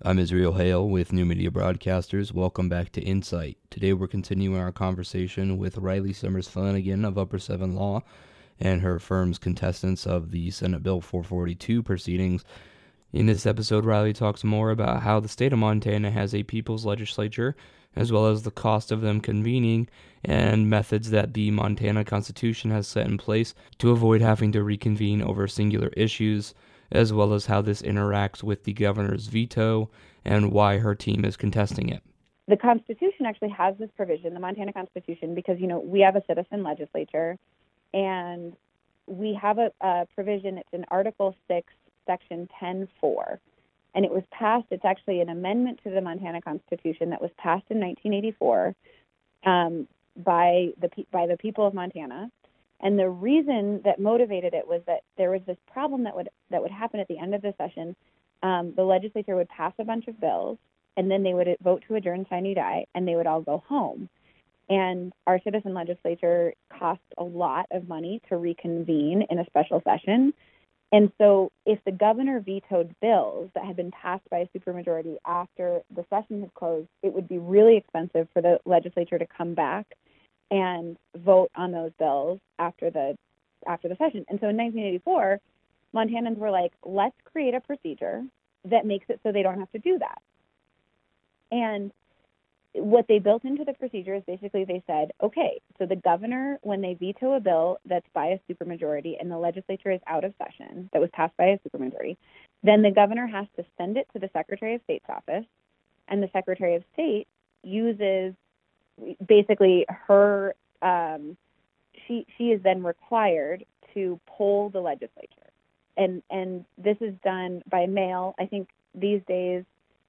I'm Israel Hale with New Media Broadcasters. Welcome back to Insight. Today we're continuing our conversation with Rylee Sommers-Flanagan of Upper Seven Law and her firm's contestants of the Senate Bill 442 proceedings. In this episode, Rylee talks more about how the state of Montana has a people's legislature, as well as the cost of them convening and methods that the Montana Constitution has set in place to avoid having to reconvene over singular issues as well as how this interacts with the governor's veto and why her team is contesting it. The Constitution actually has this provision, the Montana Constitution, because you know we have a citizen legislature, and we have a, a provision. It's in Article Six, Section 10.4, and it was passed. It's actually an amendment to the Montana Constitution that was passed in 1984 um, by the by the people of Montana, and the reason that motivated it was that there was this problem that would that would happen at the end of the session. Um, the legislature would pass a bunch of bills, and then they would vote to adjourn sine die, and they would all go home. And our citizen legislature cost a lot of money to reconvene in a special session. And so, if the governor vetoed bills that had been passed by a supermajority after the session had closed, it would be really expensive for the legislature to come back and vote on those bills after the after the session. And so in 1984, Montanans were like, let's create a procedure that makes it so they don't have to do that. And what they built into the procedure is basically they said, okay, so the governor, when they veto a bill that's by a supermajority and the legislature is out of session, that was passed by a supermajority, then the governor has to send it to the Secretary of State's office, and the Secretary of State uses basically her um, she she is then required to poll the legislature, and and this is done by mail. I think these days,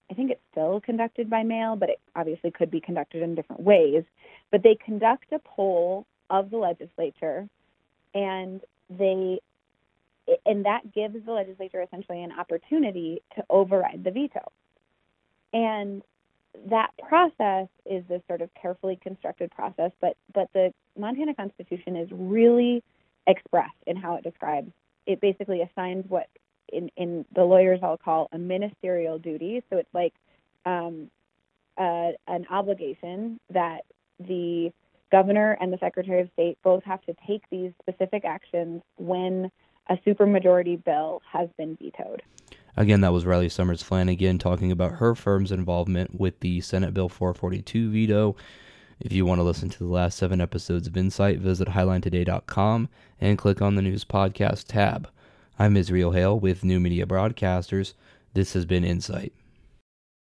I think it's still conducted by mail, but it obviously could be conducted in different ways. But they conduct a poll of the legislature, and they and that gives the legislature essentially an opportunity to override the veto. And that process is this sort of carefully constructed process, but but the Montana Constitution is really expressed in how it describes. It basically assigns what in in the lawyers all call a ministerial duty. So it's like um, uh, an obligation that the governor and the secretary of state both have to take these specific actions when a supermajority bill has been vetoed. Again, that was Rylee Sommers-Flanagan talking about her firm's involvement with the Senate Bill 442 veto. If you want to listen to the last seven episodes of Insight, visit HighlineToday.com and click on the News Podcast tab. I'm Israel Hale with New Media Broadcasters. This has been Insight.